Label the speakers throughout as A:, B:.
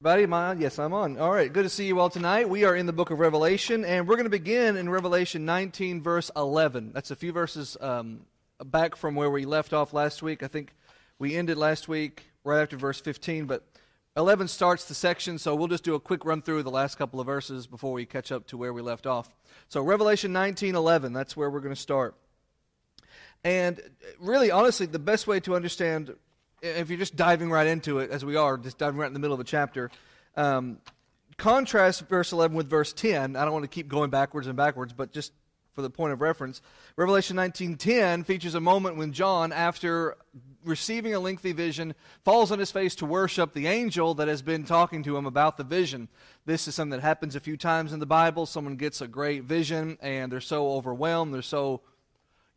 A: Everybody, am I on? Yes, I'm on. All right, good to see you all tonight. We are in the book of Revelation, and we're going to begin in Revelation 19, verse 11. That's a few verses um, back from where we left off last week. I think we ended last week right after verse 15, but 11 starts the section, so we'll just do a quick run through the last couple of verses before we catch up to where we left off. So, Revelation 19, 11, that's where we're going to start. And really, honestly, the best way to understand if you're just diving right into it, as we are, just diving right in the middle of a chapter, um, contrast verse 11 with verse 10. I don't want to keep going backwards and backwards, but just for the point of reference, Revelation 19:10 features a moment when John, after receiving a lengthy vision, falls on his face to worship the angel that has been talking to him about the vision. This is something that happens a few times in the Bible. Someone gets a great vision and they're so overwhelmed, they're so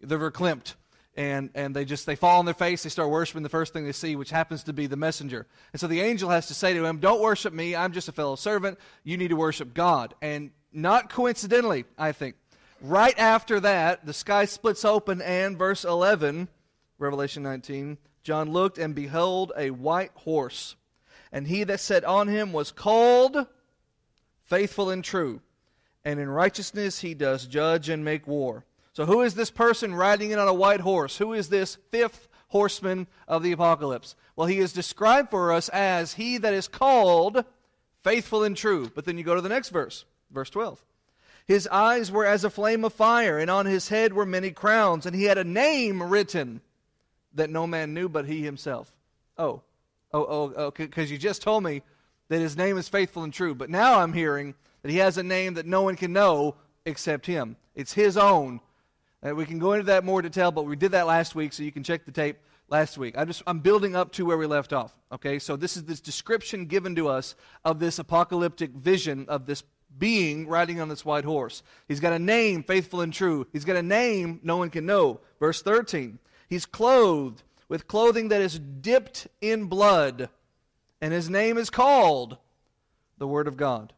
A: they're verklempt and, and they just they fall on their face they start worshiping the first thing they see which happens to be the messenger. And so the angel has to say to him don't worship me i'm just a fellow servant. You need to worship god. And not coincidentally i think right after that the sky splits open and verse 11 revelation 19 john looked and behold a white horse and he that sat on him was called faithful and true and in righteousness he does judge and make war so, who is this person riding in on a white horse? Who is this fifth horseman of the apocalypse? Well, he is described for us as he that is called faithful and true. But then you go to the next verse, verse 12. His eyes were as a flame of fire, and on his head were many crowns, and he had a name written that no man knew but he himself. Oh, oh, oh, oh, because you just told me that his name is faithful and true. But now I'm hearing that he has a name that no one can know except him. It's his own uh, we can go into that more detail, but we did that last week, so you can check the tape last week. I just I'm building up to where we left off. Okay, so this is this description given to us of this apocalyptic vision of this being riding on this white horse. He's got a name, faithful and true. He's got a name no one can know. Verse 13. He's clothed with clothing that is dipped in blood, and his name is called the Word of God.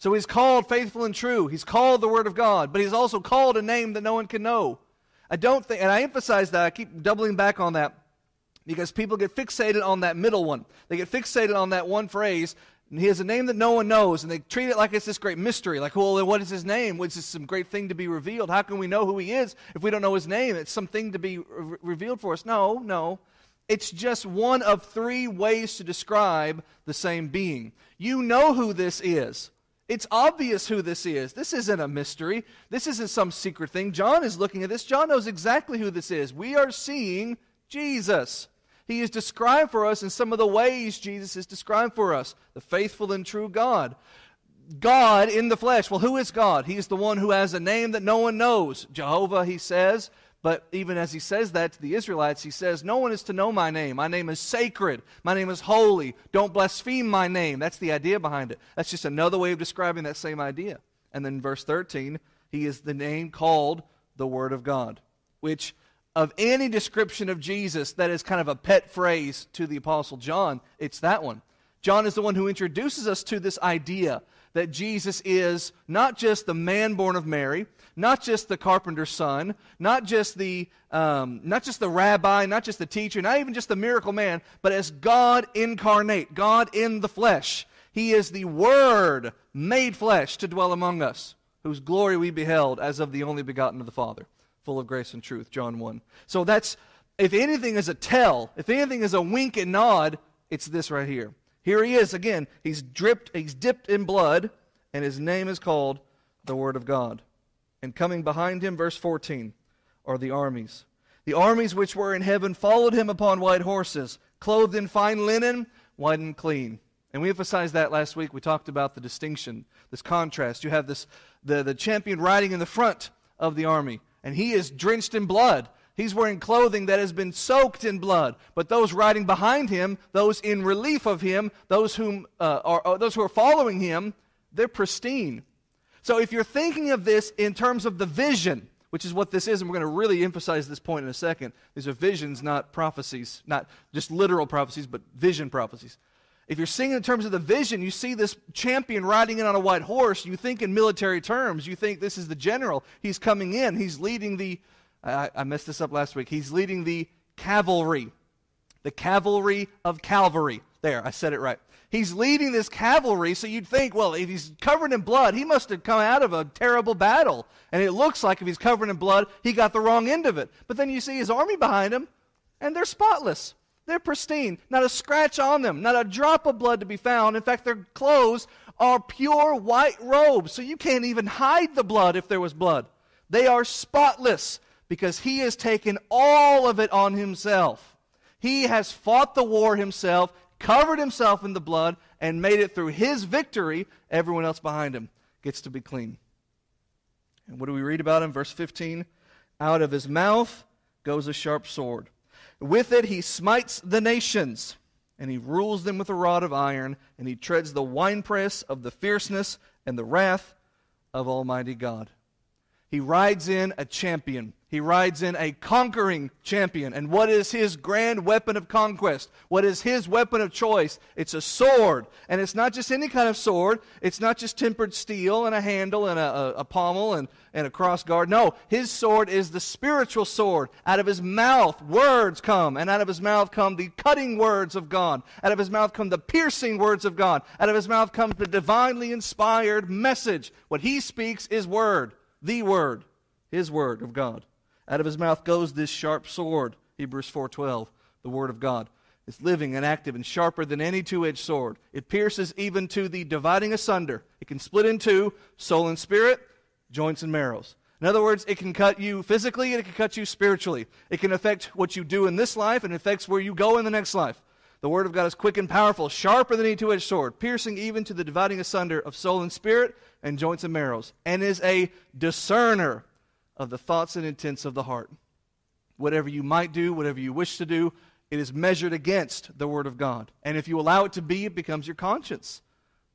A: So he's called faithful and true. He's called the Word of God, but he's also called a name that no one can know. I don't think, and I emphasize that, I keep doubling back on that because people get fixated on that middle one. They get fixated on that one phrase. And he has a name that no one knows, and they treat it like it's this great mystery. Like, well, what is his name? Was this some great thing to be revealed? How can we know who he is if we don't know his name? It's something to be re- revealed for us. No, no. It's just one of three ways to describe the same being. You know who this is. It's obvious who this is. This isn't a mystery. This isn't some secret thing. John is looking at this. John knows exactly who this is. We are seeing Jesus. He is described for us in some of the ways Jesus is described for us the faithful and true God. God in the flesh. Well, who is God? He is the one who has a name that no one knows. Jehovah, he says. But even as he says that to the Israelites, he says, No one is to know my name. My name is sacred. My name is holy. Don't blaspheme my name. That's the idea behind it. That's just another way of describing that same idea. And then verse 13, he is the name called the Word of God, which of any description of Jesus that is kind of a pet phrase to the Apostle John, it's that one. John is the one who introduces us to this idea that Jesus is not just the man born of Mary, not just the carpenter's son, not just the, um, not just the rabbi, not just the teacher, not even just the miracle man, but as God incarnate, God in the flesh. He is the Word made flesh to dwell among us, whose glory we beheld as of the only begotten of the Father, full of grace and truth. John 1. So that's, if anything is a tell, if anything is a wink and nod, it's this right here. Here he is again. He's dripped, he's dipped in blood, and his name is called the Word of God. And coming behind him, verse 14, are the armies. The armies which were in heaven followed him upon white horses, clothed in fine linen, white and clean. And we emphasized that last week. We talked about the distinction, this contrast. You have this the, the champion riding in the front of the army, and he is drenched in blood. He's wearing clothing that has been soaked in blood. But those riding behind him, those in relief of him, those, whom, uh, are, uh, those who are following him, they're pristine. So if you're thinking of this in terms of the vision, which is what this is, and we're going to really emphasize this point in a second. These are visions, not prophecies, not just literal prophecies, but vision prophecies. If you're seeing in terms of the vision, you see this champion riding in on a white horse, you think in military terms. You think this is the general. He's coming in, he's leading the I, I messed this up last week. He's leading the cavalry, the cavalry of Calvary. There, I said it right. He's leading this cavalry, so you'd think, well, if he's covered in blood, he must have come out of a terrible battle. And it looks like if he's covered in blood, he got the wrong end of it. But then you see his army behind him, and they're spotless. They're pristine. Not a scratch on them, not a drop of blood to be found. In fact, their clothes are pure white robes, so you can't even hide the blood if there was blood. They are spotless because he has taken all of it on himself. He has fought the war himself, covered himself in the blood, and made it through his victory. Everyone else behind him gets to be clean. And what do we read about him? Verse 15 Out of his mouth goes a sharp sword with it he smites the nations, and he rules them with a rod of iron, and he treads the winepress of the fierceness and the wrath of Almighty God. He rides in a champion. He rides in a conquering champion. And what is his grand weapon of conquest? What is his weapon of choice? It's a sword. And it's not just any kind of sword. It's not just tempered steel and a handle and a, a, a pommel and, and a cross guard. No, his sword is the spiritual sword. Out of his mouth, words come. And out of his mouth come the cutting words of God. Out of his mouth come the piercing words of God. Out of his mouth comes the divinely inspired message. What he speaks is word, the word, his word of God. Out of his mouth goes this sharp sword, Hebrews 4:12, the word of God. It's living and active and sharper than any two-edged sword. It pierces even to the dividing asunder. It can split in two, soul and spirit, joints and marrows. In other words, it can cut you physically and it can cut you spiritually. It can affect what you do in this life and affects where you go in the next life. The Word of God is quick and powerful, sharper than any two edged sword, piercing even to the dividing asunder of soul and spirit and joints and marrows, and is a discerner of the thoughts and intents of the heart. Whatever you might do, whatever you wish to do, it is measured against the Word of God. And if you allow it to be, it becomes your conscience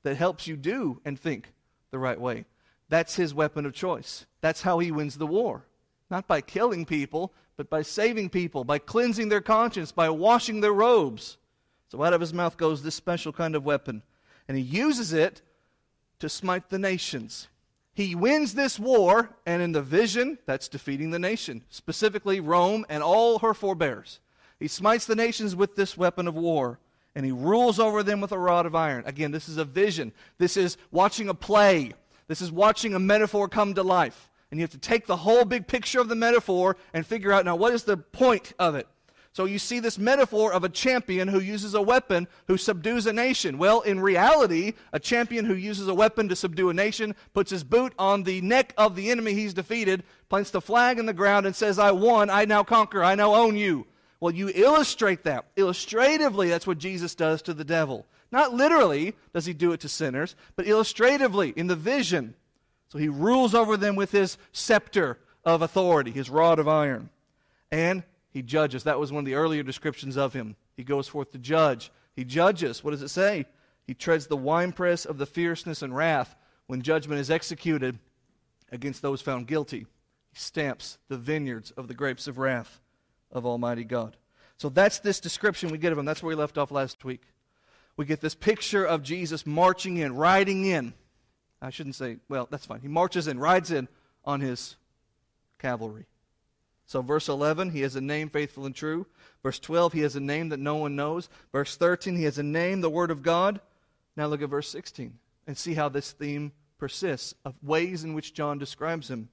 A: that helps you do and think the right way. That's his weapon of choice. That's how he wins the war. Not by killing people, but by saving people, by cleansing their conscience, by washing their robes. So out of his mouth goes this special kind of weapon. And he uses it to smite the nations. He wins this war, and in the vision, that's defeating the nation, specifically Rome and all her forebears. He smites the nations with this weapon of war, and he rules over them with a rod of iron. Again, this is a vision. This is watching a play. This is watching a metaphor come to life. And you have to take the whole big picture of the metaphor and figure out now what is the point of it? So you see this metaphor of a champion who uses a weapon who subdues a nation. Well, in reality, a champion who uses a weapon to subdue a nation puts his boot on the neck of the enemy he's defeated, plants the flag in the ground, and says, I won, I now conquer, I now own you. Well, you illustrate that. Illustratively, that's what Jesus does to the devil. Not literally does he do it to sinners, but illustratively in the vision. So he rules over them with his scepter of authority, his rod of iron. And he judges. That was one of the earlier descriptions of him. He goes forth to judge. He judges. What does it say? He treads the winepress of the fierceness and wrath when judgment is executed against those found guilty. He stamps the vineyards of the grapes of wrath of Almighty God. So that's this description we get of him. That's where we left off last week. We get this picture of Jesus marching in, riding in. I shouldn't say, well, that's fine. He marches in, rides in on his cavalry. So, verse 11, he has a name faithful and true. Verse 12, he has a name that no one knows. Verse 13, he has a name, the Word of God. Now, look at verse 16 and see how this theme persists of ways in which John describes him.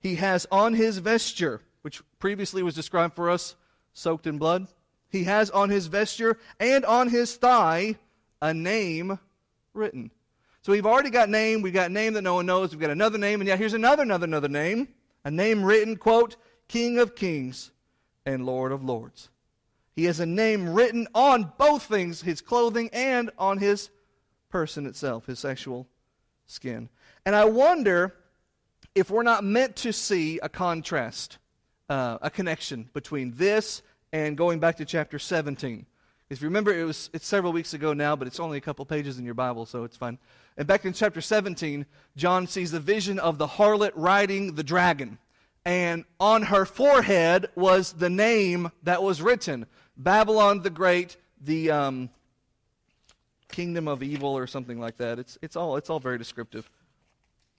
A: He has on his vesture, which previously was described for us, soaked in blood. He has on his vesture and on his thigh a name written. So we've already got name, we've got name that no one knows, we've got another name, and yet here's another, another, another name. A name written, quote, King of kings and Lord of lords. He has a name written on both things, his clothing and on his person itself, his sexual skin. And I wonder if we're not meant to see a contrast, uh, a connection between this and going back to chapter 17. If you remember, it was it's several weeks ago now, but it's only a couple pages in your Bible, so it's fine. And back in chapter 17, John sees the vision of the harlot riding the dragon and on her forehead was the name that was written Babylon the Great, the um, kingdom of evil, or something like that. It's, it's, all, it's all very descriptive.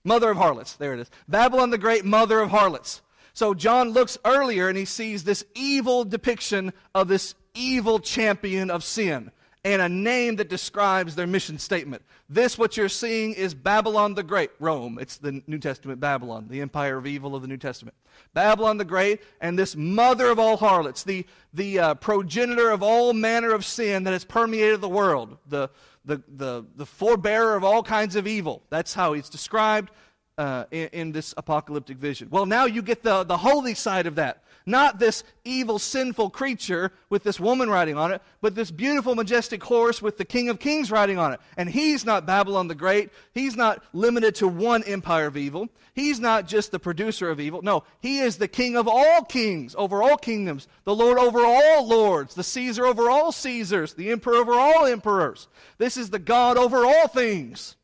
A: Mother of harlots. There it is. Babylon the Great, mother of harlots. So John looks earlier and he sees this evil depiction of this evil champion of sin. And a name that describes their mission statement. This, what you're seeing, is Babylon the Great, Rome. It's the New Testament Babylon, the empire of evil of the New Testament. Babylon the Great, and this mother of all harlots, the, the uh, progenitor of all manner of sin that has permeated the world, the, the, the, the forebearer of all kinds of evil. That's how he's described uh, in, in, this apocalyptic vision. Well, now you get the, the holy side of that. Not this evil, sinful creature with this woman riding on it, but this beautiful, majestic horse with the King of Kings riding on it. And he's not Babylon the Great. He's not limited to one empire of evil. He's not just the producer of evil. No, he is the King of all kings, over all kingdoms, the Lord over all lords, the Caesar over all Caesars, the Emperor over all emperors. This is the God over all things.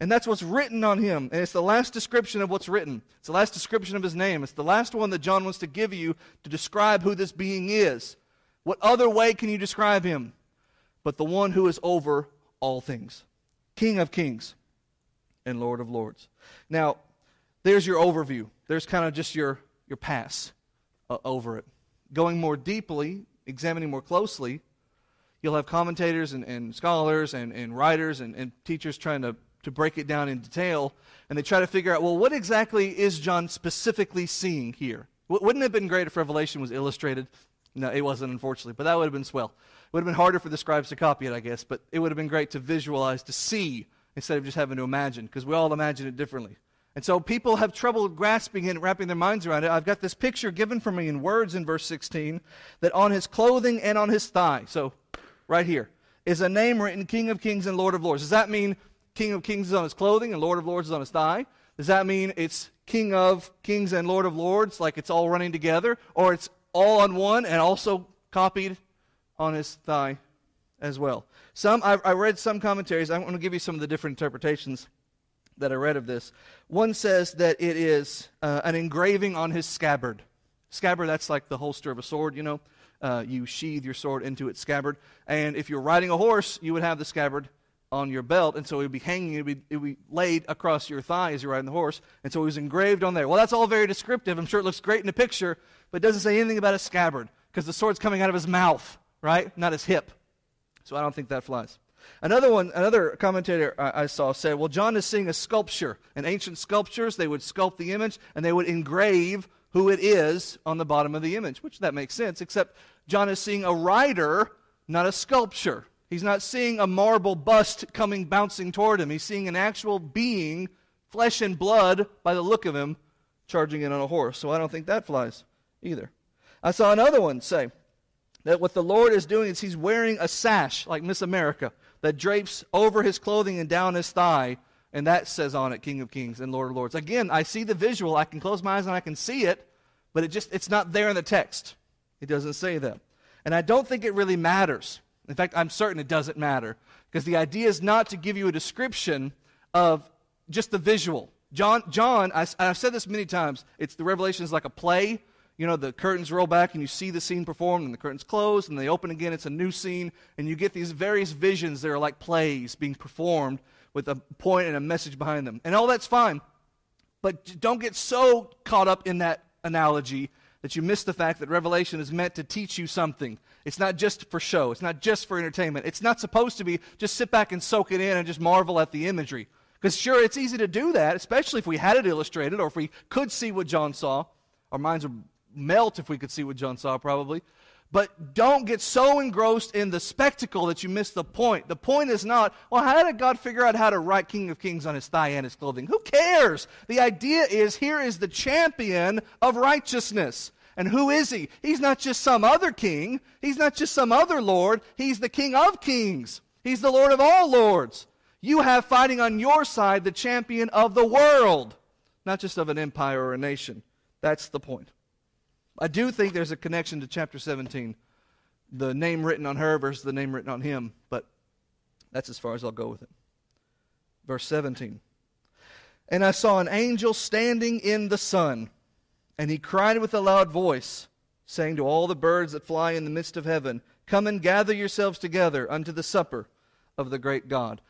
A: And that's what's written on him. And it's the last description of what's written. It's the last description of his name. It's the last one that John wants to give you to describe who this being is. What other way can you describe him but the one who is over all things? King of kings and Lord of lords. Now, there's your overview. There's kind of just your, your pass uh, over it. Going more deeply, examining more closely, you'll have commentators and, and scholars and, and writers and, and teachers trying to to break it down in detail, and they try to figure out, well, what exactly is John specifically seeing here? Wouldn't it have been great if Revelation was illustrated? No, it wasn't, unfortunately, but that would have been swell. It would have been harder for the scribes to copy it, I guess, but it would have been great to visualize, to see, instead of just having to imagine, because we all imagine it differently. And so people have trouble grasping it and wrapping their minds around it. I've got this picture given for me in words in verse 16 that on his clothing and on his thigh, so right here, is a name written King of Kings and Lord of Lords. Does that mean King of Kings is on his clothing and Lord of Lords is on his thigh? Does that mean it's King of Kings and Lord of Lords, like it's all running together? Or it's all on one and also copied on his thigh as well? Some, I, I read some commentaries. I'm going to give you some of the different interpretations that I read of this. One says that it is uh, an engraving on his scabbard. Scabbard, that's like the holster of a sword, you know. Uh, you sheathe your sword into its scabbard. And if you're riding a horse, you would have the scabbard on your belt, and so it would be hanging, it would be, be laid across your thigh as you're riding the horse, and so it was engraved on there. Well, that's all very descriptive. I'm sure it looks great in the picture, but it doesn't say anything about a scabbard, because the sword's coming out of his mouth, right? Not his hip. So I don't think that flies. Another one, another commentator I, I saw said, well, John is seeing a sculpture. In ancient sculptures, they would sculpt the image, and they would engrave who it is on the bottom of the image, which that makes sense, except John is seeing a rider, not a sculpture. He's not seeing a marble bust coming bouncing toward him. He's seeing an actual being, flesh and blood, by the look of him, charging in on a horse. So I don't think that flies either. I saw another one say that what the Lord is doing is he's wearing a sash, like Miss America, that drapes over his clothing and down his thigh, and that says on it, King of Kings and Lord of Lords. Again, I see the visual. I can close my eyes and I can see it, but it just it's not there in the text. It doesn't say that. And I don't think it really matters in fact, I'm certain it doesn't matter because the idea is not to give you a description of just the visual. John, John I, have said this many times, it's the revelation is like a play. You know, the curtains roll back and you see the scene performed, and the curtains close, and they open again. It's a new scene, and you get these various visions that are like plays being performed with a point and a message behind them. And all that's fine, but don't get so caught up in that analogy that you miss the fact that Revelation is meant to teach you something. It's not just for show, it's not just for entertainment. It's not supposed to be just sit back and soak it in and just marvel at the imagery. Because, sure, it's easy to do that, especially if we had it illustrated or if we could see what John saw. Our minds would melt if we could see what John saw, probably. But don't get so engrossed in the spectacle that you miss the point. The point is not, well, how did God figure out how to write King of Kings on his thigh and his clothing? Who cares? The idea is here is the champion of righteousness. And who is he? He's not just some other king. He's not just some other lord. He's the king of kings. He's the lord of all lords. You have fighting on your side the champion of the world, not just of an empire or a nation. That's the point. I do think there's a connection to chapter 17, the name written on her versus the name written on him, but that's as far as I'll go with it. Verse 17. And I saw an angel standing in the sun and he cried with a loud voice, saying to all the birds that fly in the midst of heaven, Come and gather yourselves together unto the supper of the great God.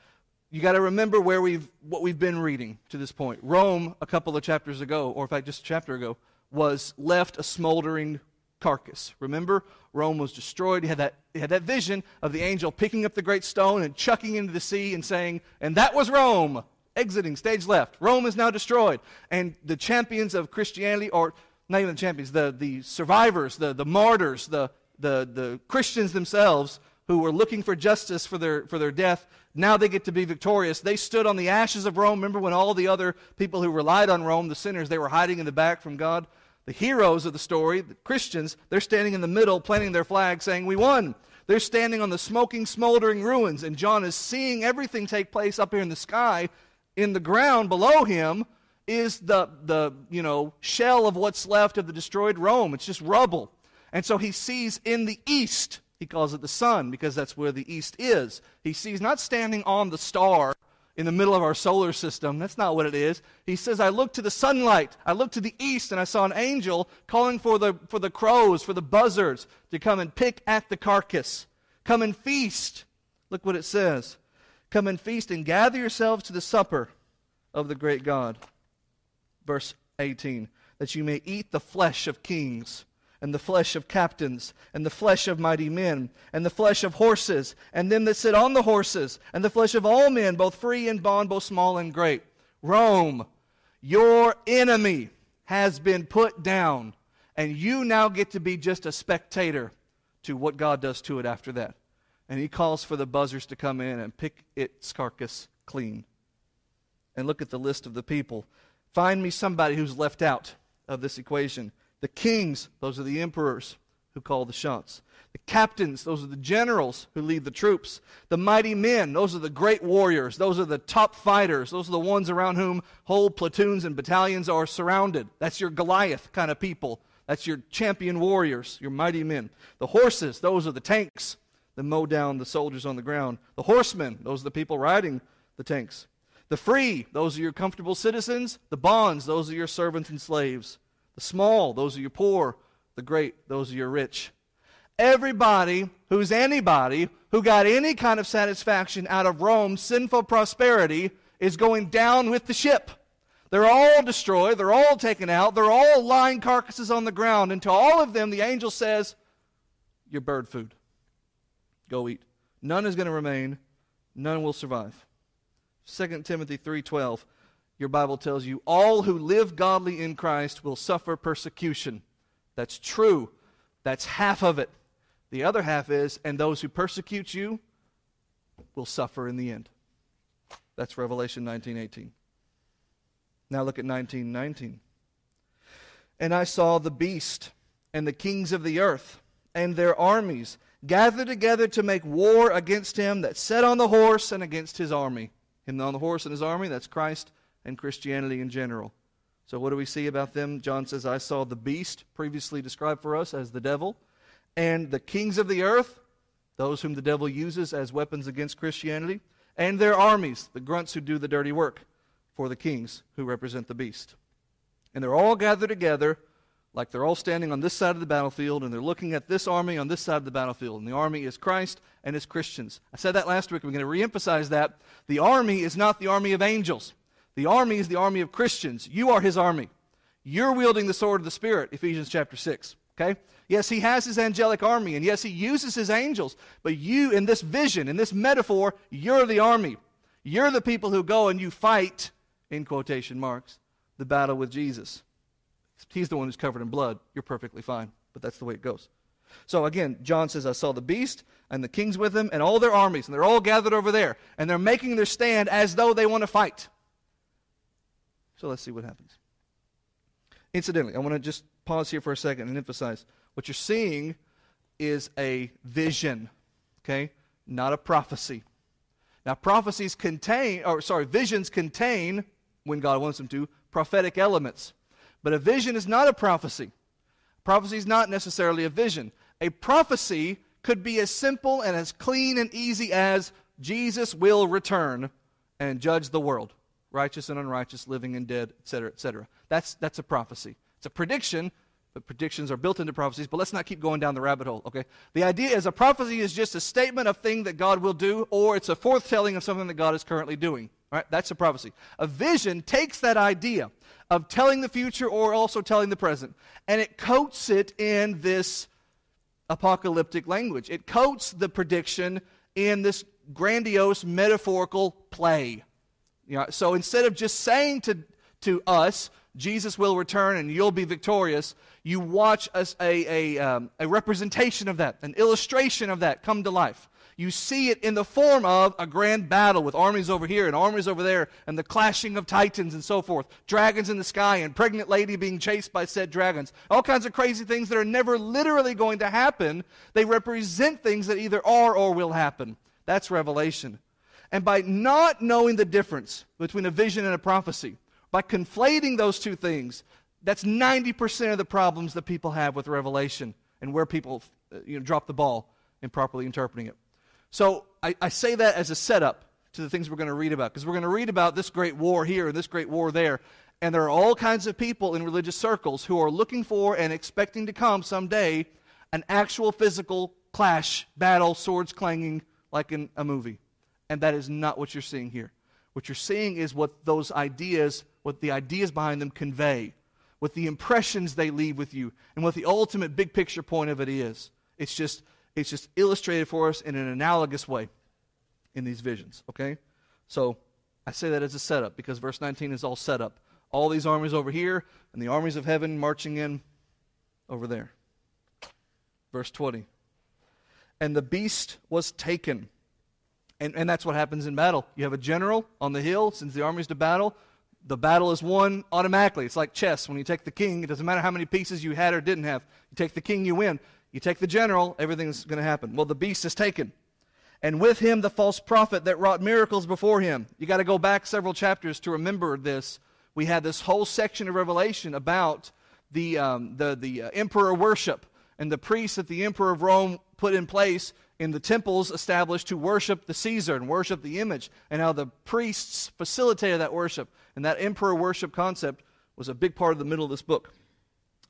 A: You got to remember where we've what we've been reading to this point. Rome, a couple of chapters ago, or in fact just a chapter ago, was left a smoldering carcass. Remember, Rome was destroyed. He had that, he had that vision of the angel picking up the great stone and chucking into the sea and saying, and that was Rome, exiting stage left. Rome is now destroyed. And the champions of Christianity, or not even the champions, the, the survivors, the, the martyrs, the, the, the Christians themselves who were looking for justice for their, for their death, now they get to be victorious. They stood on the ashes of Rome. Remember when all the other people who relied on Rome, the sinners, they were hiding in the back from God? The heroes of the story, the Christians, they're standing in the middle, planting their flag, saying, We won. They're standing on the smoking, smoldering ruins, and John is seeing everything take place up here in the sky. In the ground below him is the, the you know, shell of what's left of the destroyed Rome. It's just rubble. And so he sees in the east he calls it the sun because that's where the east is. He sees not standing on the star in the middle of our solar system. That's not what it is. He says, I looked to the sunlight. I looked to the east and I saw an angel calling for the, for the crows, for the buzzards to come and pick at the carcass. Come and feast. Look what it says. Come and feast and gather yourselves to the supper of the great God. Verse 18. That you may eat the flesh of kings and the flesh of captains, and the flesh of mighty men, and the flesh of horses, and them that sit on the horses, and the flesh of all men, both free and bond, both small and great. Rome, your enemy, has been put down, and you now get to be just a spectator to what God does to it after that. And he calls for the buzzers to come in and pick its carcass clean. And look at the list of the people. Find me somebody who's left out of this equation. The kings, those are the emperors who call the shots. The captains, those are the generals who lead the troops. The mighty men, those are the great warriors. Those are the top fighters. Those are the ones around whom whole platoons and battalions are surrounded. That's your Goliath kind of people. That's your champion warriors, your mighty men. The horses, those are the tanks that mow down the soldiers on the ground. The horsemen, those are the people riding the tanks. The free, those are your comfortable citizens. The bonds, those are your servants and slaves. The small, those are your poor. The great, those are your rich. Everybody who's anybody who got any kind of satisfaction out of Rome's sinful prosperity is going down with the ship. They're all destroyed. They're all taken out. They're all lying carcasses on the ground. And to all of them, the angel says, You're bird food. Go eat. None is going to remain. None will survive. 2 Timothy 3:12 your Bible tells you all who live godly in Christ will suffer persecution. That's true. That's half of it. The other half is, and those who persecute you will suffer in the end. That's Revelation 19:18. Now look at 19:19. And I saw the beast and the kings of the earth and their armies gathered together to make war against him that sat on the horse and against his army. Him on the horse and his army, that's Christ and Christianity in general. So, what do we see about them? John says, I saw the beast, previously described for us as the devil, and the kings of the earth, those whom the devil uses as weapons against Christianity, and their armies, the grunts who do the dirty work for the kings who represent the beast. And they're all gathered together, like they're all standing on this side of the battlefield, and they're looking at this army on this side of the battlefield. And the army is Christ and his Christians. I said that last week. I'm going to reemphasize that. The army is not the army of angels. The army is the army of Christians. You are his army. You're wielding the sword of the Spirit, Ephesians chapter 6. Okay? Yes, he has his angelic army, and yes, he uses his angels. But you, in this vision, in this metaphor, you're the army. You're the people who go and you fight, in quotation marks, the battle with Jesus. He's the one who's covered in blood. You're perfectly fine. But that's the way it goes. So again, John says, I saw the beast and the kings with him and all their armies, and they're all gathered over there. And they're making their stand as though they want to fight. So let's see what happens. Incidentally, I want to just pause here for a second and emphasize what you're seeing is a vision, okay? Not a prophecy. Now, prophecies contain, or sorry, visions contain, when God wants them to, prophetic elements. But a vision is not a prophecy. Prophecy is not necessarily a vision. A prophecy could be as simple and as clean and easy as Jesus will return and judge the world righteous and unrighteous, living and dead, etc., etc. That's, that's a prophecy. It's a prediction, but predictions are built into prophecies, but let's not keep going down the rabbit hole, okay? The idea is a prophecy is just a statement of thing that God will do, or it's a foretelling of something that God is currently doing, That's a prophecy. A vision takes that idea of telling the future or also telling the present, and it coats it in this apocalyptic language. It coats the prediction in this grandiose metaphorical play. You know, so instead of just saying to, to us, Jesus will return and you'll be victorious, you watch a, a, um, a representation of that, an illustration of that come to life. You see it in the form of a grand battle with armies over here and armies over there, and the clashing of titans and so forth. Dragons in the sky and pregnant lady being chased by said dragons. All kinds of crazy things that are never literally going to happen. They represent things that either are or will happen. That's revelation. And by not knowing the difference between a vision and a prophecy, by conflating those two things, that's 90% of the problems that people have with revelation and where people uh, you know, drop the ball in properly interpreting it. So I, I say that as a setup to the things we're going to read about, because we're going to read about this great war here and this great war there. And there are all kinds of people in religious circles who are looking for and expecting to come someday an actual physical clash, battle, swords clanging like in a movie. And that is not what you're seeing here. What you're seeing is what those ideas, what the ideas behind them convey, what the impressions they leave with you, and what the ultimate big picture point of it is. It's just it's just illustrated for us in an analogous way in these visions, okay? So I say that as a setup because verse 19 is all set up. All these armies over here and the armies of heaven marching in over there. Verse 20. And the beast was taken. And, and that's what happens in battle. You have a general on the hill, sends the armies to battle. The battle is won automatically. It's like chess. When you take the king, it doesn't matter how many pieces you had or didn't have. You take the king, you win. You take the general, everything's going to happen. Well, the beast is taken. And with him, the false prophet that wrought miracles before him. You got to go back several chapters to remember this. We had this whole section of Revelation about the, um, the, the uh, emperor worship and the priests that the emperor of Rome put in place in the temples established to worship the Caesar and worship the image, and how the priests facilitated that worship. And that emperor worship concept was a big part of the middle of this book.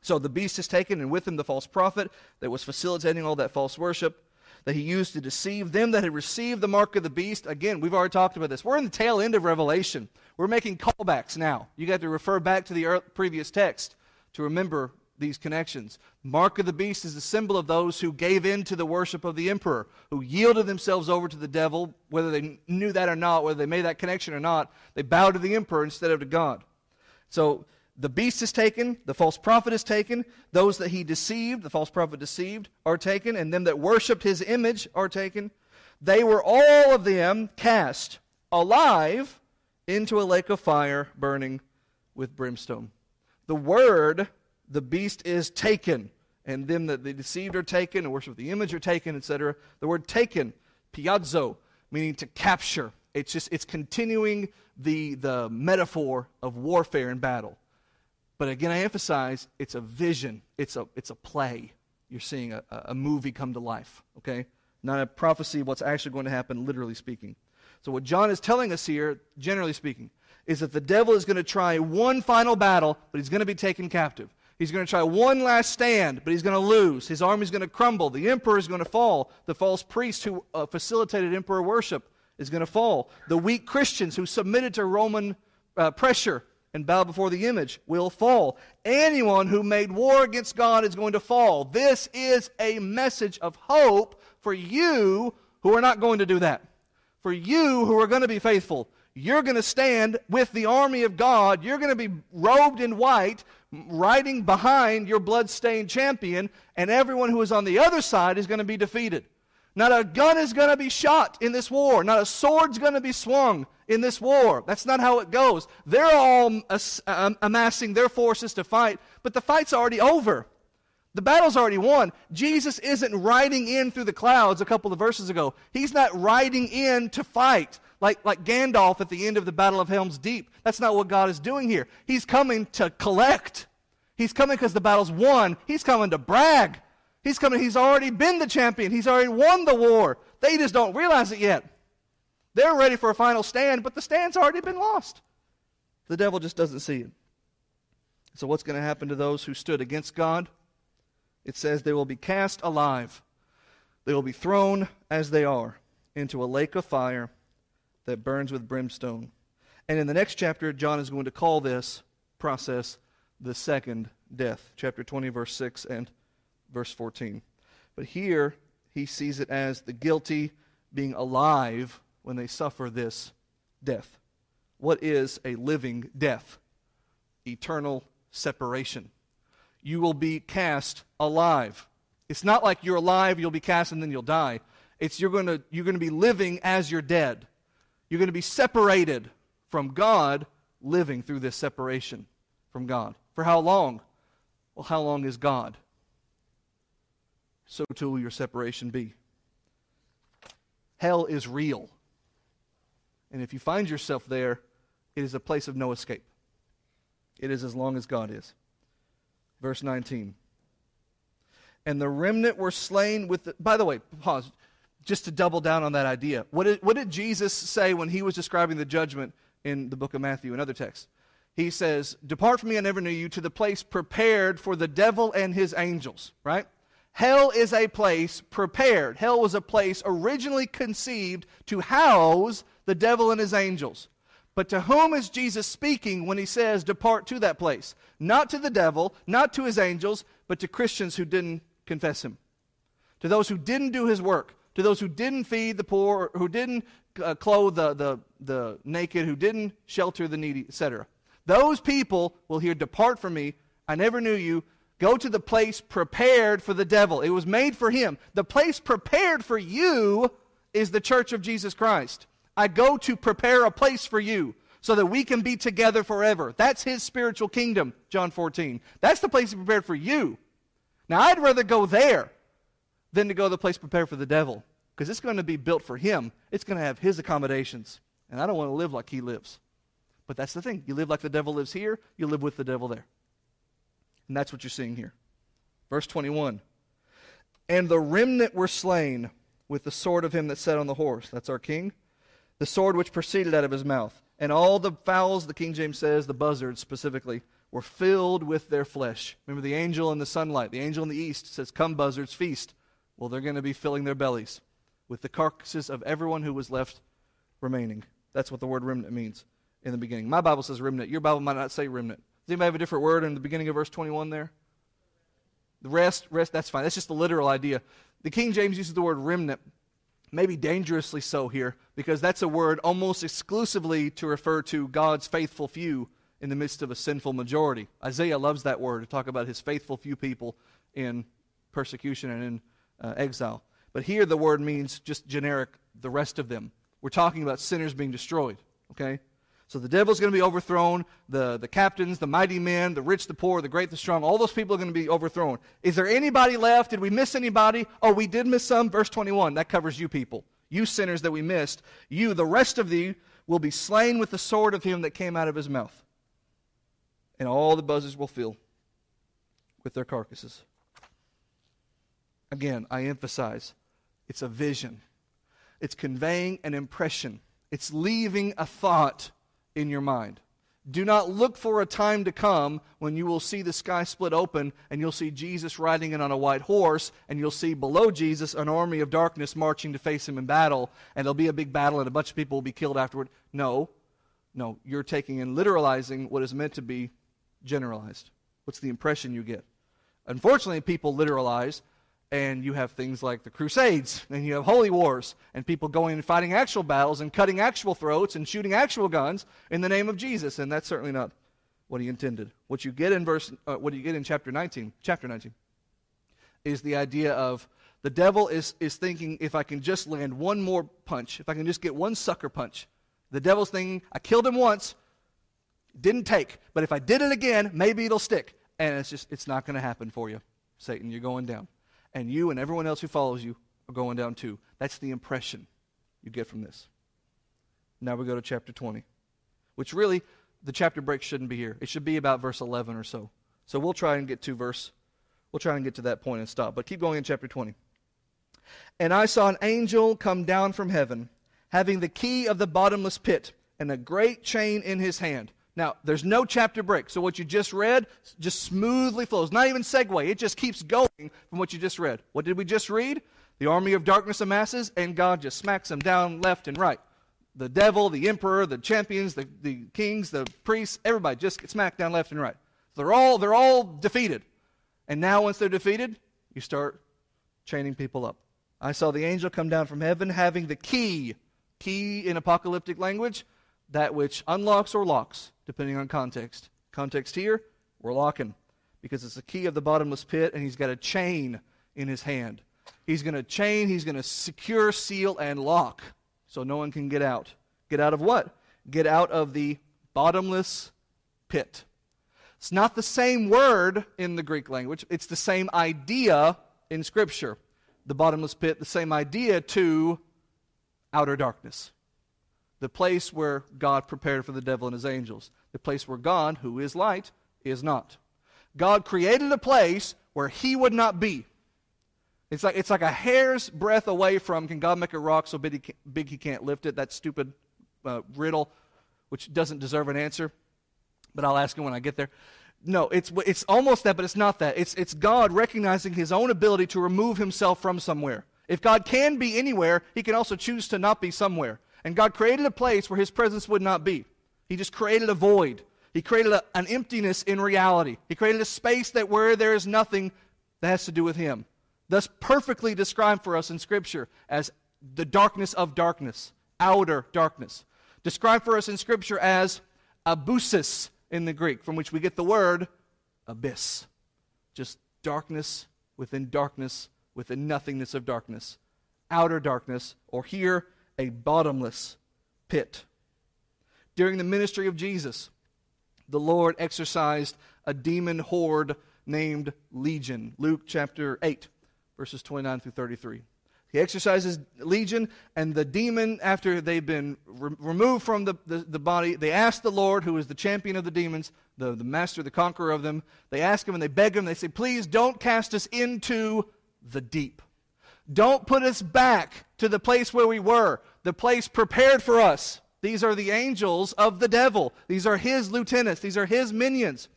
A: So the beast is taken, and with him the false prophet that was facilitating all that false worship that he used to deceive them that had received the mark of the beast. Again, we've already talked about this. We're in the tail end of Revelation. We're making callbacks now. You got to refer back to the previous text to remember these connections. Mark of the beast is the symbol of those who gave in to the worship of the emperor, who yielded themselves over to the devil, whether they knew that or not, whether they made that connection or not. They bowed to the emperor instead of to God. So the beast is taken, the false prophet is taken, those that he deceived, the false prophet deceived, are taken, and them that worshipped his image are taken. They were all of them cast alive into a lake of fire burning with brimstone. The word, the beast is taken, and them that they deceived are taken, and worship the image are taken, etc. The word taken, piazo, meaning to capture. It's just it's continuing the the metaphor of warfare and battle. But again, I emphasize it's a vision, it's a, it's a play. You're seeing a, a movie come to life, okay? Not a prophecy of what's actually going to happen, literally speaking. So, what John is telling us here, generally speaking, is that the devil is going to try one final battle, but he's going to be taken captive. He's going to try one last stand, but he's going to lose. His army is going to crumble. The emperor is going to fall. The false priest who uh, facilitated emperor worship is going to fall. The weak Christians who submitted to Roman uh, pressure and bow before the image will fall. Anyone who made war against God is going to fall. This is a message of hope for you who are not going to do that. For you who are going to be faithful. You're going to stand with the army of God. You're going to be robed in white, riding behind your blood-stained champion, and everyone who is on the other side is going to be defeated. Not a gun is going to be shot in this war. Not a sword's going to be swung in this war. That's not how it goes. They're all um, amassing their forces to fight, but the fight's already over. The battle's already won. Jesus isn't riding in through the clouds a couple of verses ago. He's not riding in to fight like, like Gandalf at the end of the Battle of Helm's Deep. That's not what God is doing here. He's coming to collect. He's coming because the battle's won. He's coming to brag. He's coming, he's already been the champion. He's already won the war. They just don't realize it yet. They're ready for a final stand, but the stand's already been lost. The devil just doesn't see it. So, what's going to happen to those who stood against God? It says they will be cast alive. They will be thrown as they are into a lake of fire that burns with brimstone. And in the next chapter, John is going to call this process the second death. Chapter 20, verse 6 and verse 14. But here, he sees it as the guilty being alive when they suffer this death. What is a living death? Eternal separation. You will be cast alive. It's not like you're alive, you'll be cast, and then you'll die. It's you're going to, you're going to be living as you're dead. You're going to be separated from God, living through this separation from God. For how long? Well, how long is God? So too will your separation be. Hell is real. And if you find yourself there, it is a place of no escape. It is as long as God is. Verse 19. And the remnant were slain with the. By the way, pause. Just to double down on that idea. What did, what did Jesus say when he was describing the judgment in the book of Matthew and other texts? He says, Depart from me, I never knew you, to the place prepared for the devil and his angels, right? Hell is a place prepared. Hell was a place originally conceived to house the devil and his angels. But to whom is Jesus speaking when he says, Depart to that place? Not to the devil, not to his angels, but to Christians who didn't confess him. To those who didn't do his work. To those who didn't feed the poor, who didn't uh, clothe the, the, the naked, who didn't shelter the needy, etc. Those people will hear, Depart from me. I never knew you. Go to the place prepared for the devil. It was made for him. The place prepared for you is the church of Jesus Christ. I go to prepare a place for you so that we can be together forever. That's his spiritual kingdom, John 14. That's the place he prepared for you. Now, I'd rather go there than to go to the place prepared for the devil because it's going to be built for him. It's going to have his accommodations. And I don't want to live like he lives. But that's the thing. You live like the devil lives here, you live with the devil there. And that's what you're seeing here. Verse 21 And the remnant were slain with the sword of him that sat on the horse. That's our king. The sword which proceeded out of his mouth. And all the fowls, the King James says, the buzzards specifically, were filled with their flesh. Remember the angel in the sunlight, the angel in the east says, Come, buzzards, feast. Well, they're going to be filling their bellies with the carcasses of everyone who was left remaining. That's what the word remnant means in the beginning. My Bible says remnant. Your Bible might not say remnant. Does anybody have a different word in the beginning of verse 21 there? The rest, rest, that's fine. That's just the literal idea. The King James uses the word remnant, maybe dangerously so here, because that's a word almost exclusively to refer to God's faithful few in the midst of a sinful majority. Isaiah loves that word to talk about his faithful few people in persecution and in uh, exile. But here the word means just generic, the rest of them. We're talking about sinners being destroyed, okay? So the devil's going to be overthrown. The, the captains, the mighty men, the rich, the poor, the great, the strong, all those people are going to be overthrown. Is there anybody left? Did we miss anybody? Oh, we did miss some. Verse 21. That covers you people. You sinners that we missed. You, the rest of you, will be slain with the sword of him that came out of his mouth. And all the buzzards will fill with their carcasses. Again, I emphasize it's a vision, it's conveying an impression, it's leaving a thought in your mind. Do not look for a time to come when you will see the sky split open and you'll see Jesus riding in on a white horse and you'll see below Jesus an army of darkness marching to face him in battle and there'll be a big battle and a bunch of people will be killed afterward. No, no, you're taking and literalizing what is meant to be generalized. What's the impression you get? Unfortunately, people literalize and you have things like the Crusades, and you have holy wars, and people going and fighting actual battles and cutting actual throats and shooting actual guns in the name of Jesus, and that's certainly not what he intended. What you get in verse, uh, what you get in chapter 19, chapter 19, is the idea of the devil is, is thinking if I can just land one more punch, if I can just get one sucker punch, the devil's thinking I killed him once, didn't take, but if I did it again, maybe it'll stick, and it's just it's not going to happen for you, Satan. You're going down and you and everyone else who follows you are going down too. That's the impression you get from this. Now we go to chapter 20, which really, the chapter break shouldn't be here. It should be about verse 11 or so. So we'll try and get to verse, we'll try and get to that point and stop. But keep going in chapter 20. And I saw an angel come down from heaven, having the key of the bottomless pit and a great chain in his hand. Now, there's no chapter break. So what you just read just smoothly flows. Not even segue. It just keeps going from what you just read. What did we just read? The army of darkness amasses, and God just smacks them down left and right. the devil, the emperor, the champions, the, the kings, the priests, everybody just get smacked down left and right. They're all, they're all defeated. And now, once they're defeated, you start chaining people up. I saw the angel come down from heaven having the key. Key in apocalyptic language, that which unlocks or locks, depending on context. Context here, we're locking because it's the key of the bottomless pit, and he's got a chain in his hand. He's going to chain, he's going to secure, seal, and lock so no one can get out. Get out of what? Get out of the bottomless pit. It's not the same word in the Greek language, it's the same idea in Scripture. The bottomless pit, the same idea to outer darkness. The place where God prepared for the devil and his angels. The place where God, who is light, is not. God created a place where he would not be. It's like, it's like a hair's breadth away from can God make a rock so big he, can, big he can't lift it? That stupid uh, riddle, which doesn't deserve an answer, but I'll ask him when I get there. No, it's, it's almost that, but it's not that. It's, it's God recognizing his own ability to remove himself from somewhere. If God can be anywhere, he can also choose to not be somewhere. And God created a place where his presence would not be. He just created a void. He created a, an emptiness in reality. He created a space that where there is nothing that has to do with him thus perfectly described for us in Scripture as the darkness of darkness, outer darkness. Described for us in Scripture as abyssus in the Greek, from which we get the word abyss. Just darkness within darkness, within nothingness of darkness. Outer darkness, or here, a bottomless pit. During the ministry of Jesus, the Lord exorcised a demon horde named Legion. Luke chapter 8 verses 29 through 33. He exercises legion, and the demon, after they've been re- removed from the, the, the, body, they ask the Lord, who is the champion of the demons, the, the master, the conqueror of them, they ask him and they beg him, they say, Please don't cast us into the deep. Don't put us back to the place where we were, the place prepared for us. These are the angels of the devil. These are his lieutenants. These are his minions.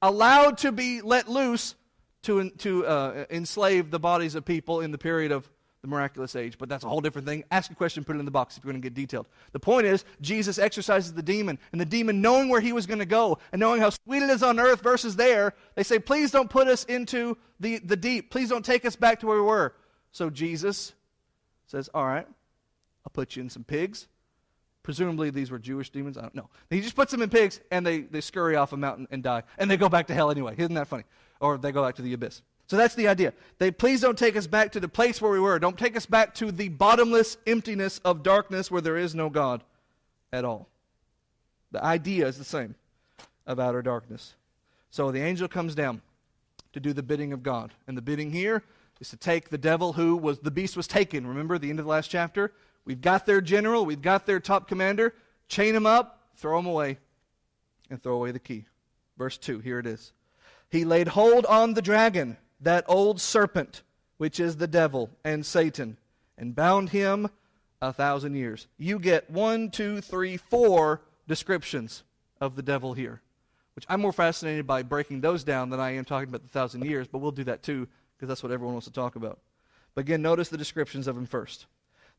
A: Allowed to be let loose to, to uh, enslave the bodies of people in the period of the miraculous age, but that's a whole different thing. Ask a question, put it in the box if you're going to get detailed. The point is, Jesus exorcises the demon, and the demon, knowing where he was going to go and knowing how sweet it is on earth versus there, they say, Please don't put us into the, the deep. Please don't take us back to where we were. So Jesus says, All right, I'll put you in some pigs. Presumably, these were Jewish demons. I don't know. He just puts them in pigs, and they, they scurry off a mountain and die. And they go back to hell anyway. Isn't that funny? or they go back to the abyss. So that's the idea. They please don't take us back to the place where we were. Don't take us back to the bottomless emptiness of darkness where there is no God at all. The idea is the same of outer darkness. So the angel comes down to do the bidding of God. And the bidding here is to take the devil who was the beast was taken. Remember the end of the last chapter? We've got their general, we've got their top commander, chain him up, throw him away, and throw away the key. Verse 2, here it is. He laid hold on the dragon, that old serpent, which is the devil and Satan, and bound him a thousand years. You get one, two, three, four descriptions of the devil here, which I'm more fascinated by breaking those down than I am talking about the thousand years, but we'll do that too, because that's what everyone wants to talk about. But again, notice the descriptions of him first.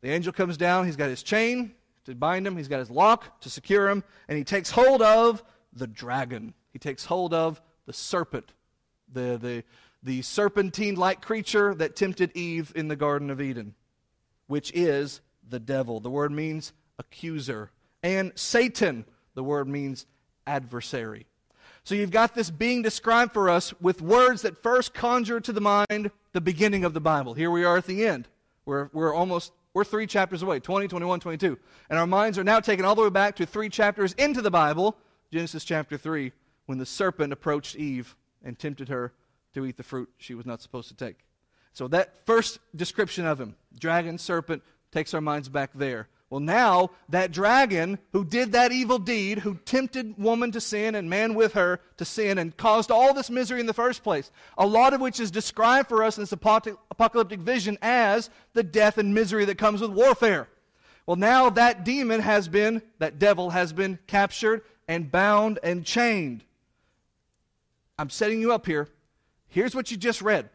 A: The angel comes down, he's got his chain to bind him, he's got his lock to secure him, and he takes hold of the dragon. He takes hold of the serpent, the, the, the serpentine like creature that tempted Eve in the Garden of Eden, which is the devil. The word means accuser. And Satan, the word means adversary. So you've got this being described for us with words that first conjure to the mind the beginning of the Bible. Here we are at the end. We're, we're almost, we're three chapters away 20, 21, 22. And our minds are now taken all the way back to three chapters into the Bible, Genesis chapter 3, when the serpent approached Eve and tempted her to eat the fruit she was not supposed to take. So that first description of him, dragon, serpent, takes our minds back there. Well, now that dragon who did that evil deed, who tempted woman to sin and man with her to sin and caused all this misery in the first place, a lot of which is described for us in this apocalyptic vision as the death and misery that comes with warfare. Well, now that demon has been, that devil has been captured and bound and chained. I'm setting you up here. Here's what you just read.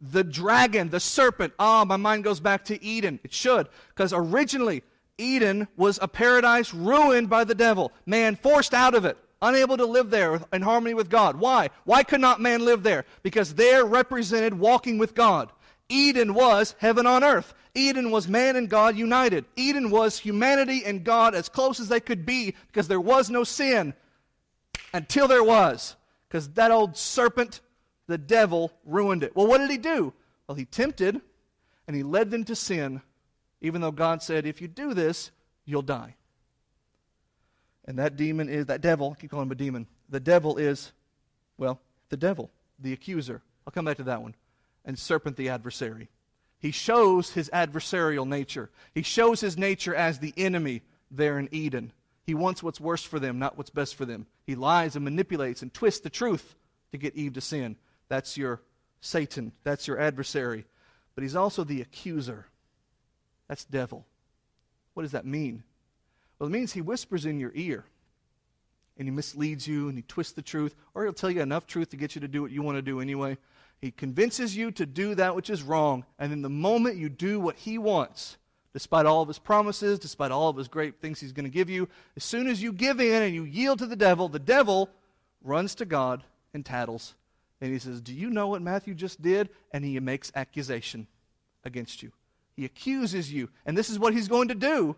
A: The dragon, the serpent. Ah, oh, my mind goes back to Eden. It should, because originally Eden was a paradise ruined by the devil, man forced out of it, unable to live there in harmony with God. Why? Why could not man live there? Because there represented walking with God. Eden was heaven on earth. Eden was man and God united. Eden was humanity and God as close as they could be because there was no sin until there was. Because that old serpent, the devil, ruined it. Well, what did he do? Well, he tempted and he led them to sin, even though God said, if you do this, you'll die. And that demon is, that devil, I keep calling him a demon. The devil is, well, the devil, the accuser. I'll come back to that one. And serpent, the adversary. He shows his adversarial nature. He shows his nature as the enemy there in Eden. He wants what's worst for them, not what's best for them. He lies and manipulates and twists the truth to get Eve to sin. That's your Satan. That's your adversary. But he's also the accuser. That's devil. What does that mean? Well, it means he whispers in your ear and he misleads you and he twists the truth, or he'll tell you enough truth to get you to do what you want to do anyway. He convinces you to do that which is wrong, and then the moment you do what he wants, despite all of his promises, despite all of his great things he's going to give you, as soon as you give in and you yield to the devil, the devil runs to God and tattles. And he says, Do you know what Matthew just did? And he makes accusation against you. He accuses you. And this is what he's going to do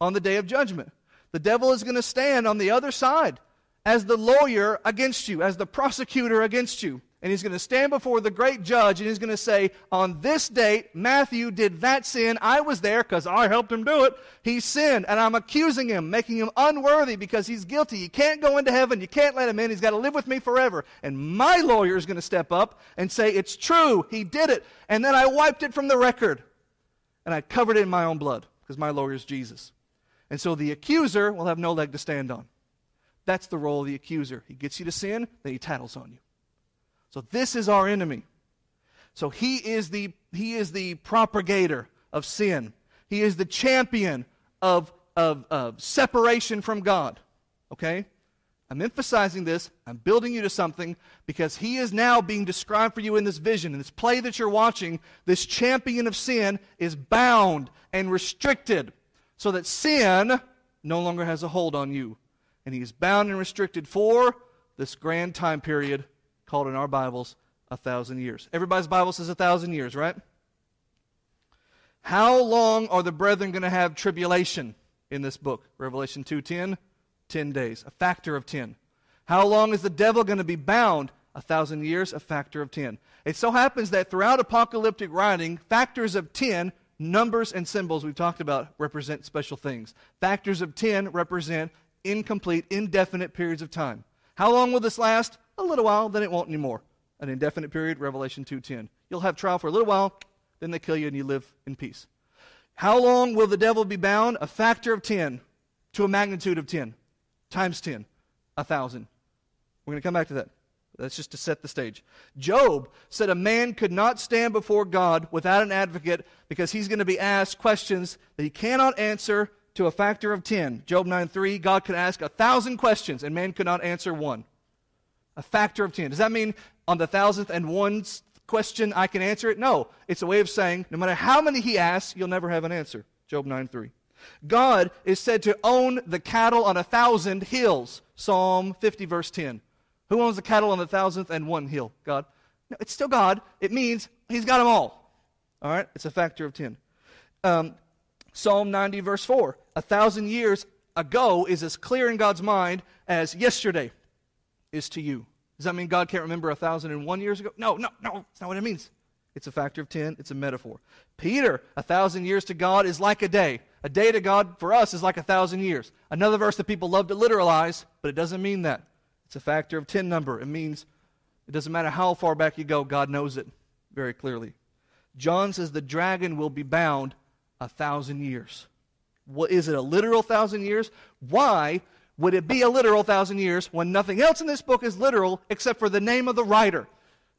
A: on the day of judgment. The devil is going to stand on the other side as the lawyer against you, as the prosecutor against you. And he's going to stand before the great judge and he's going to say, On this date, Matthew did that sin. I was there because I helped him do it. He sinned, and I'm accusing him, making him unworthy because he's guilty. He can't go into heaven. You can't let him in. He's got to live with me forever. And my lawyer is going to step up and say, It's true. He did it. And then I wiped it from the record. And I covered it in my own blood because my lawyer is Jesus. And so the accuser will have no leg to stand on. That's the role of the accuser. He gets you to sin, then he tattles on you. So this is our enemy. So he is the he is the propagator of sin. He is the champion of, of, of separation from God. Okay? I'm emphasizing this. I'm building you to something because he is now being described for you in this vision. In this play that you're watching, this champion of sin is bound and restricted so that sin no longer has a hold on you. And he is bound and restricted for this grand time period called in our Bibles a thousand years. Everybody's Bible says a thousand years, right? How long are the brethren going to have tribulation in this book? Revelation 2:10, 10 days, a factor of 10. How long is the devil going to be bound? A thousand years, a factor of 10. It so happens that throughout apocalyptic writing, factors of 10, numbers and symbols we've talked about, represent special things. Factors of 10 represent incomplete, indefinite periods of time. How long will this last? A little while, then it won't anymore. An indefinite period, Revelation 2:10. You'll have trial for a little while, then they kill you and you live in peace. How long will the devil be bound? A factor of 10 to a magnitude of 10 times 10, a thousand. We're going to come back to that. That's just to set the stage. Job said a man could not stand before God without an advocate because he's going to be asked questions that he cannot answer to a factor of 10. Job 9 3, God could ask a thousand questions and man could not answer one. A factor of 10. Does that mean on the thousandth and one question I can answer it? No. It's a way of saying no matter how many he asks, you'll never have an answer. Job 9 3. God is said to own the cattle on a thousand hills. Psalm 50, verse 10. Who owns the cattle on the thousandth and one hill? God. No, it's still God. It means he's got them all. All right? It's a factor of 10. Um, Psalm 90, verse 4. A thousand years ago is as clear in God's mind as yesterday is to you. Does that mean God can't remember a thousand and one years ago? No, no, no. That's not what it means. It's a factor of 10. It's a metaphor. Peter, a thousand years to God is like a day. A day to God for us is like a thousand years. Another verse that people love to literalize, but it doesn't mean that. It's a factor of 10 number. It means it doesn't matter how far back you go, God knows it very clearly. John says the dragon will be bound a thousand years. Is it a literal thousand years? Why would it be a literal thousand years when nothing else in this book is literal except for the name of the writer?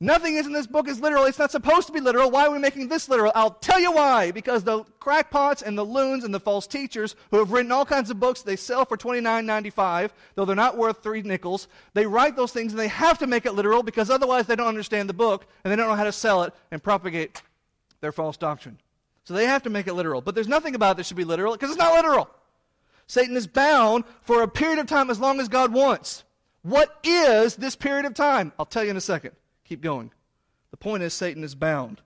A: Nothing is in this book is literal. It's not supposed to be literal. Why are we making this literal? I'll tell you why. Because the crackpots and the loons and the false teachers who have written all kinds of books they sell for $29.95, though they're not worth three nickels, they write those things and they have to make it literal because otherwise they don't understand the book and they don't know how to sell it and propagate their false doctrine. So they have to make it literal. But there's nothing about that should be literal because it's not literal. Satan is bound for a period of time as long as God wants. What is this period of time? I'll tell you in a second. Keep going. The point is, Satan is bound,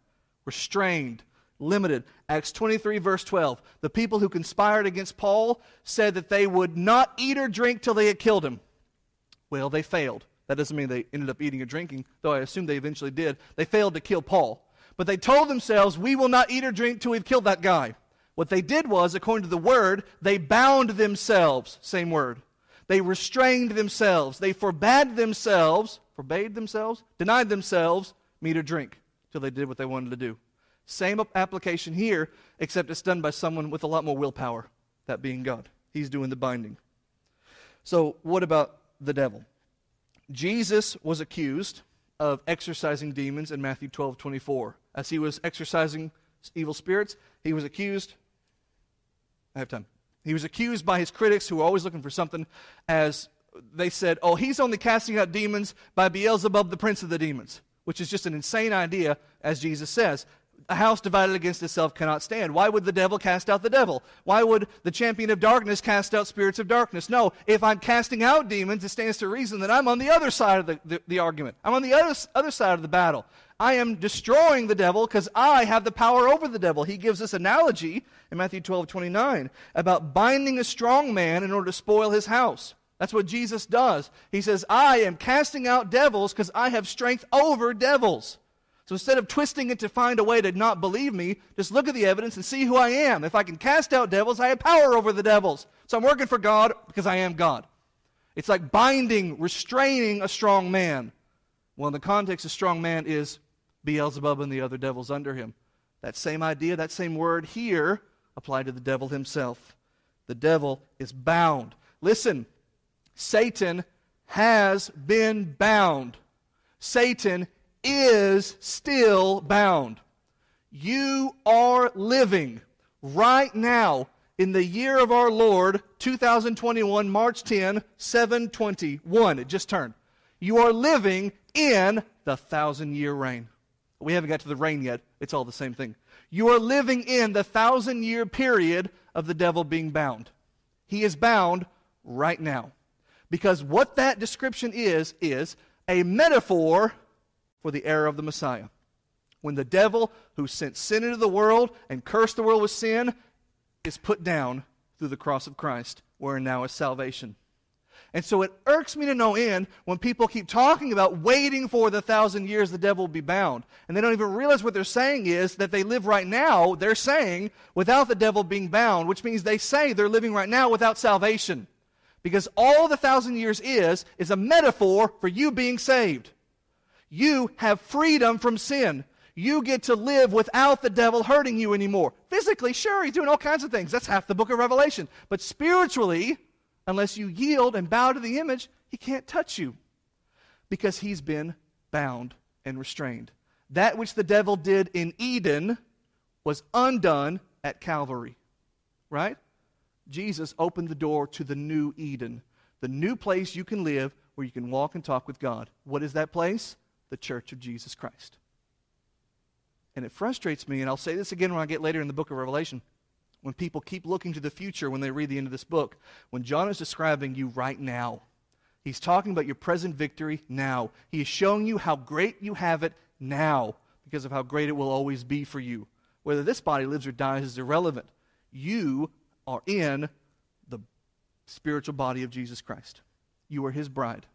A: restrained, limited. Acts 23, verse 12. The people who conspired against Paul said that they would not eat or drink till they had killed him. Well, they failed. That doesn't mean they ended up eating or drinking, though I assume they eventually did. They failed to kill Paul. But they told themselves, We will not eat or drink till we've killed that guy. What they did was, according to the word, they bound themselves. Same word. They restrained themselves. They forbade themselves, forbade themselves, denied themselves meat or drink till they did what they wanted to do. Same application here, except it's done by someone with a lot more willpower, that being God. He's doing the binding. So, what about the devil? Jesus was accused of exorcising demons in Matthew 12 24. As he was exorcising evil spirits, he was accused. I have time. He was accused by his critics who were always looking for something as they said, oh, he's only casting out demons by Beelzebub, the prince of the demons, which is just an insane idea, as Jesus says a house divided against itself cannot stand. Why would the devil cast out the devil? Why would the champion of darkness cast out spirits of darkness? No, if I'm casting out demons, it stands to reason that I'm on the other side of the, the, the argument. I'm on the other, other side of the battle. I am destroying the devil because I have the power over the devil. He gives this analogy in Matthew 12, 29 about binding a strong man in order to spoil his house. That's what Jesus does. He says, I am casting out devils because I have strength over devils. So instead of twisting it to find a way to not believe me, just look at the evidence and see who I am. If I can cast out devils, I have power over the devils. So I'm working for God because I am God. It's like binding, restraining a strong man. Well, in the context, a strong man is Beelzebub and the other devils under him. That same idea, that same word here applied to the devil himself. The devil is bound. Listen, Satan has been bound. Satan is still bound. You are living right now in the year of our Lord 2021, March 10, 721. It just turned. You are living in the thousand year reign. We haven't got to the reign yet. It's all the same thing. You are living in the thousand year period of the devil being bound. He is bound right now. Because what that description is, is a metaphor for the era of the Messiah. When the devil, who sent sin into the world and cursed the world with sin, is put down through the cross of Christ, wherein now is salvation. And so it irks me to no end when people keep talking about waiting for the thousand years the devil will be bound. And they don't even realize what they're saying is that they live right now, they're saying, without the devil being bound, which means they say they're living right now without salvation. Because all the thousand years is, is a metaphor for you being saved. You have freedom from sin. You get to live without the devil hurting you anymore. Physically, sure, he's doing all kinds of things. That's half the book of Revelation. But spiritually, unless you yield and bow to the image, he can't touch you because he's been bound and restrained. That which the devil did in Eden was undone at Calvary. Right? Jesus opened the door to the new Eden, the new place you can live where you can walk and talk with God. What is that place? the church of Jesus Christ. And it frustrates me, and I'll say this again when I get later in the book of Revelation, when people keep looking to the future when they read the end of this book. When John is describing you right now, he's talking about your present victory now. He is showing you how great you have it now because of how great it will always be for you. Whether this body lives or dies is irrelevant. You are in the spiritual body of Jesus Christ. You are his bride.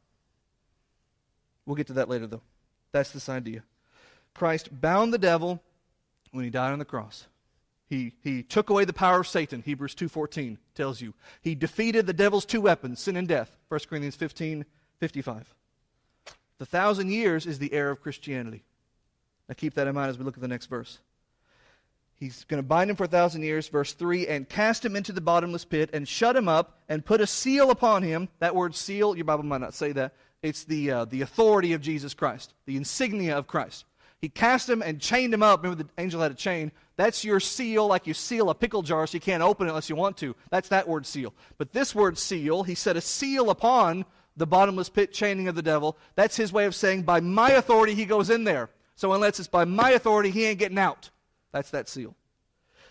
A: We'll get to that later, though. That's this idea. Christ bound the devil when he died on the cross. He, he took away the power of Satan, Hebrews 2.14 tells you. He defeated the devil's two weapons, sin and death, 1 Corinthians 15, 55. The thousand years is the era of Christianity. Now keep that in mind as we look at the next verse. He's going to bind him for a thousand years, verse 3, and cast him into the bottomless pit, and shut him up, and put a seal upon him. That word seal, your Bible might not say that. It's the, uh, the authority of Jesus Christ, the insignia of Christ. He cast him and chained him up. Remember, the angel had a chain. That's your seal, like you seal a pickle jar so you can't open it unless you want to. That's that word seal. But this word seal, he set a seal upon the bottomless pit chaining of the devil. That's his way of saying, by my authority, he goes in there. So unless it's by my authority, he ain't getting out. That's that seal.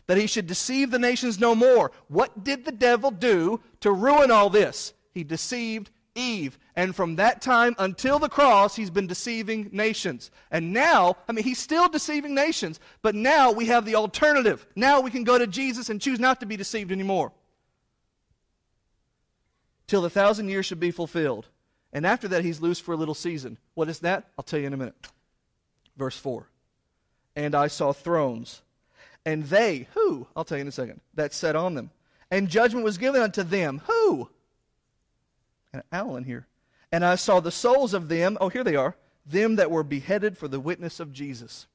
A: that he should deceive the nations no more. What did the devil do to ruin all this? He deceived Eve. And from that time until the cross, he's been deceiving nations. And now, I mean, he's still deceiving nations, but now we have the alternative. Now we can go to Jesus and choose not to be deceived anymore. Till the thousand years should be fulfilled. And after that, he's loose for a little season. What is that? I'll tell you in a minute. Verse 4. And I saw thrones, and they, who? I'll tell you in a second, that sat on them. And judgment was given unto them. Who? An owl in here. And I saw the souls of them, oh, here they are, them that were beheaded for the witness of Jesus.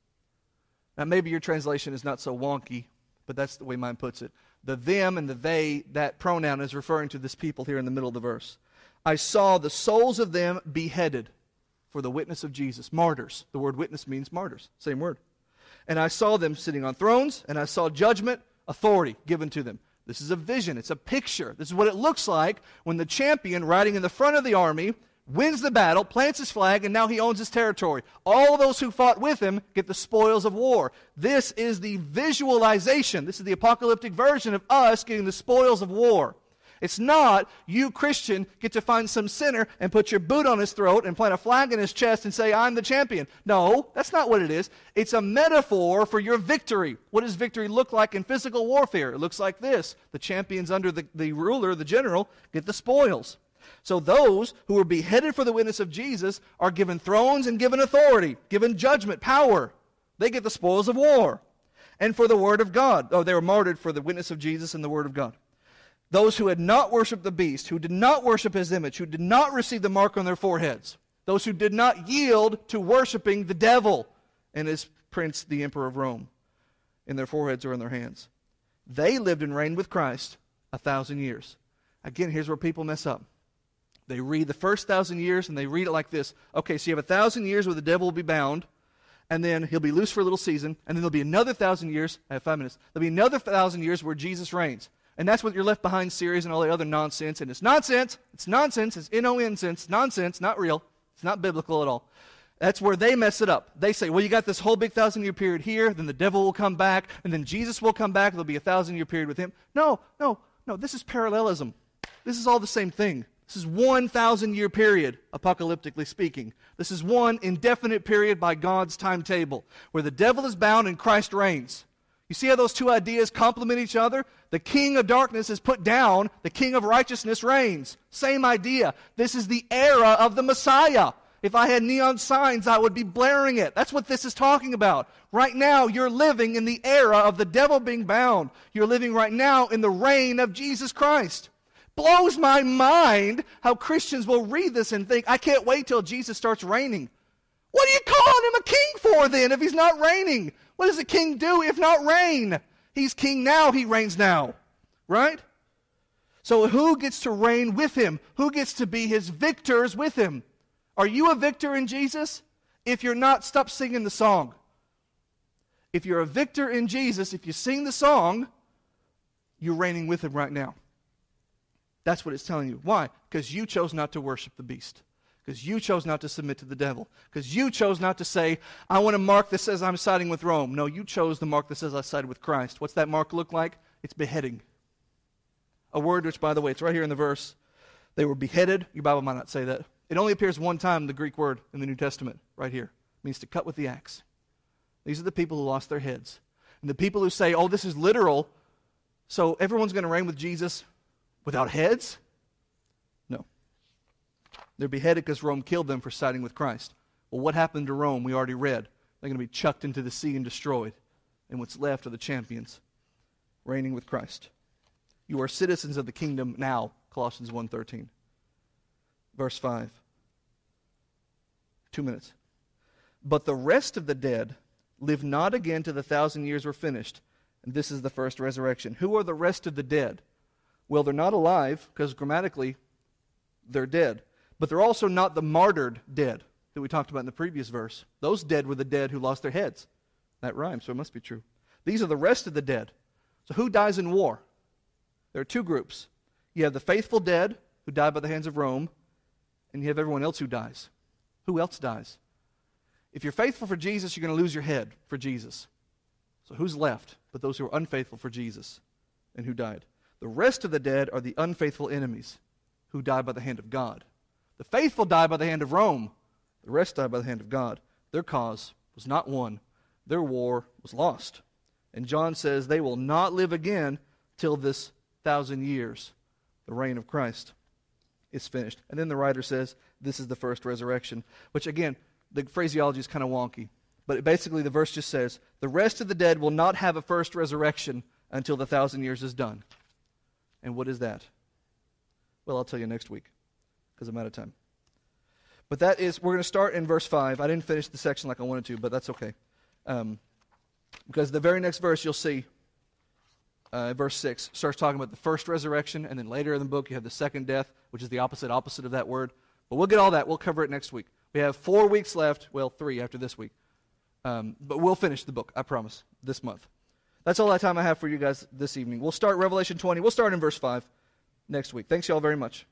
A: Now, maybe your translation is not so wonky, but that's the way mine puts it. The them and the they, that pronoun is referring to this people here in the middle of the verse. I saw the souls of them beheaded for the witness of Jesus. Martyrs. The word witness means martyrs. Same word. And I saw them sitting on thrones, and I saw judgment, authority given to them. This is a vision, it's a picture. This is what it looks like when the champion riding in the front of the army wins the battle, plants his flag, and now he owns his territory. All those who fought with him get the spoils of war. This is the visualization. This is the apocalyptic version of us getting the spoils of war. It's not you, Christian, get to find some sinner and put your boot on his throat and plant a flag in his chest and say, I'm the champion. No, that's not what it is. It's a metaphor for your victory. What does victory look like in physical warfare? It looks like this the champions under the, the ruler, the general, get the spoils. So those who were beheaded for the witness of Jesus are given thrones and given authority, given judgment, power. They get the spoils of war. And for the word of God. Oh, they were martyred for the witness of Jesus and the word of God those who had not worshiped the beast, who did not worship his image, who did not receive the mark on their foreheads, those who did not yield to worshiping the devil and his prince, the emperor of Rome, in their foreheads or in their hands. They lived and reigned with Christ a thousand years. Again, here's where people mess up. They read the first thousand years and they read it like this okay, so you have a thousand years where the devil will be bound, and then he'll be loose for a little season, and then there'll be another thousand years. I have five minutes. There'll be another thousand years where Jesus reigns. And that's what your Left Behind series and all the other nonsense. And it's nonsense. It's nonsense. It's N O N sense. Nonsense. Not real. It's not biblical at all. That's where they mess it up. They say, well, you got this whole big thousand year period here, then the devil will come back, and then Jesus will come back. There'll be a thousand year period with him. No, no, no. This is parallelism. This is all the same thing. This is one thousand year period, apocalyptically speaking. This is one indefinite period by God's timetable, where the devil is bound and Christ reigns. You see how those two ideas complement each other? The king of darkness is put down, the king of righteousness reigns. Same idea. This is the era of the Messiah. If I had neon signs, I would be blaring it. That's what this is talking about. Right now, you're living in the era of the devil being bound. You're living right now in the reign of Jesus Christ. Blows my mind how Christians will read this and think, I can't wait till Jesus starts reigning. What are you calling him a king for then if he's not reigning? What does a king do if not reign? He's king now, he reigns now. Right? So who gets to reign with him? Who gets to be his victors with him? Are you a victor in Jesus? If you're not, stop singing the song. If you're a victor in Jesus, if you sing the song, you're reigning with him right now. That's what it's telling you. Why? Because you chose not to worship the beast because you chose not to submit to the devil, because you chose not to say, I want a mark that says I'm siding with Rome. No, you chose the mark that says I sided with Christ. What's that mark look like? It's beheading. A word which, by the way, it's right here in the verse. They were beheaded. Your Bible might not say that. It only appears one time, the Greek word in the New Testament, right here. It means to cut with the axe. These are the people who lost their heads. And the people who say, oh, this is literal, so everyone's going to reign with Jesus without heads? They're beheaded because Rome killed them for siding with Christ. Well, what happened to Rome? We already read. They're going to be chucked into the sea and destroyed. And what's left are the champions reigning with Christ. You are citizens of the kingdom now, Colossians 1:13. Verse 5. 2 minutes. But the rest of the dead live not again till the thousand years were finished. And this is the first resurrection. Who are the rest of the dead? Well, they're not alive because grammatically they're dead. But they're also not the martyred dead that we talked about in the previous verse. Those dead were the dead who lost their heads. That rhymes, so it must be true. These are the rest of the dead. So who dies in war? There are two groups. You have the faithful dead who died by the hands of Rome, and you have everyone else who dies. Who else dies? If you're faithful for Jesus, you're going to lose your head for Jesus. So who's left? but those who are unfaithful for Jesus and who died. The rest of the dead are the unfaithful enemies who died by the hand of God. The faithful died by the hand of Rome. The rest died by the hand of God. Their cause was not won, their war was lost. And John says they will not live again till this thousand years, the reign of Christ, is finished. And then the writer says this is the first resurrection, which again, the phraseology is kind of wonky. But basically, the verse just says, the rest of the dead will not have a first resurrection until the thousand years is done. And what is that? Well, I'll tell you next week because I'm out of time. But that is, we're going to start in verse 5. I didn't finish the section like I wanted to, but that's okay. Um, because the very next verse you'll see, uh, verse 6, starts talking about the first resurrection, and then later in the book you have the second death, which is the opposite opposite of that word. But we'll get all that. We'll cover it next week. We have four weeks left. Well, three after this week. Um, but we'll finish the book, I promise, this month. That's all the time I have for you guys this evening. We'll start Revelation 20. We'll start in verse 5 next week. Thanks, y'all, very much.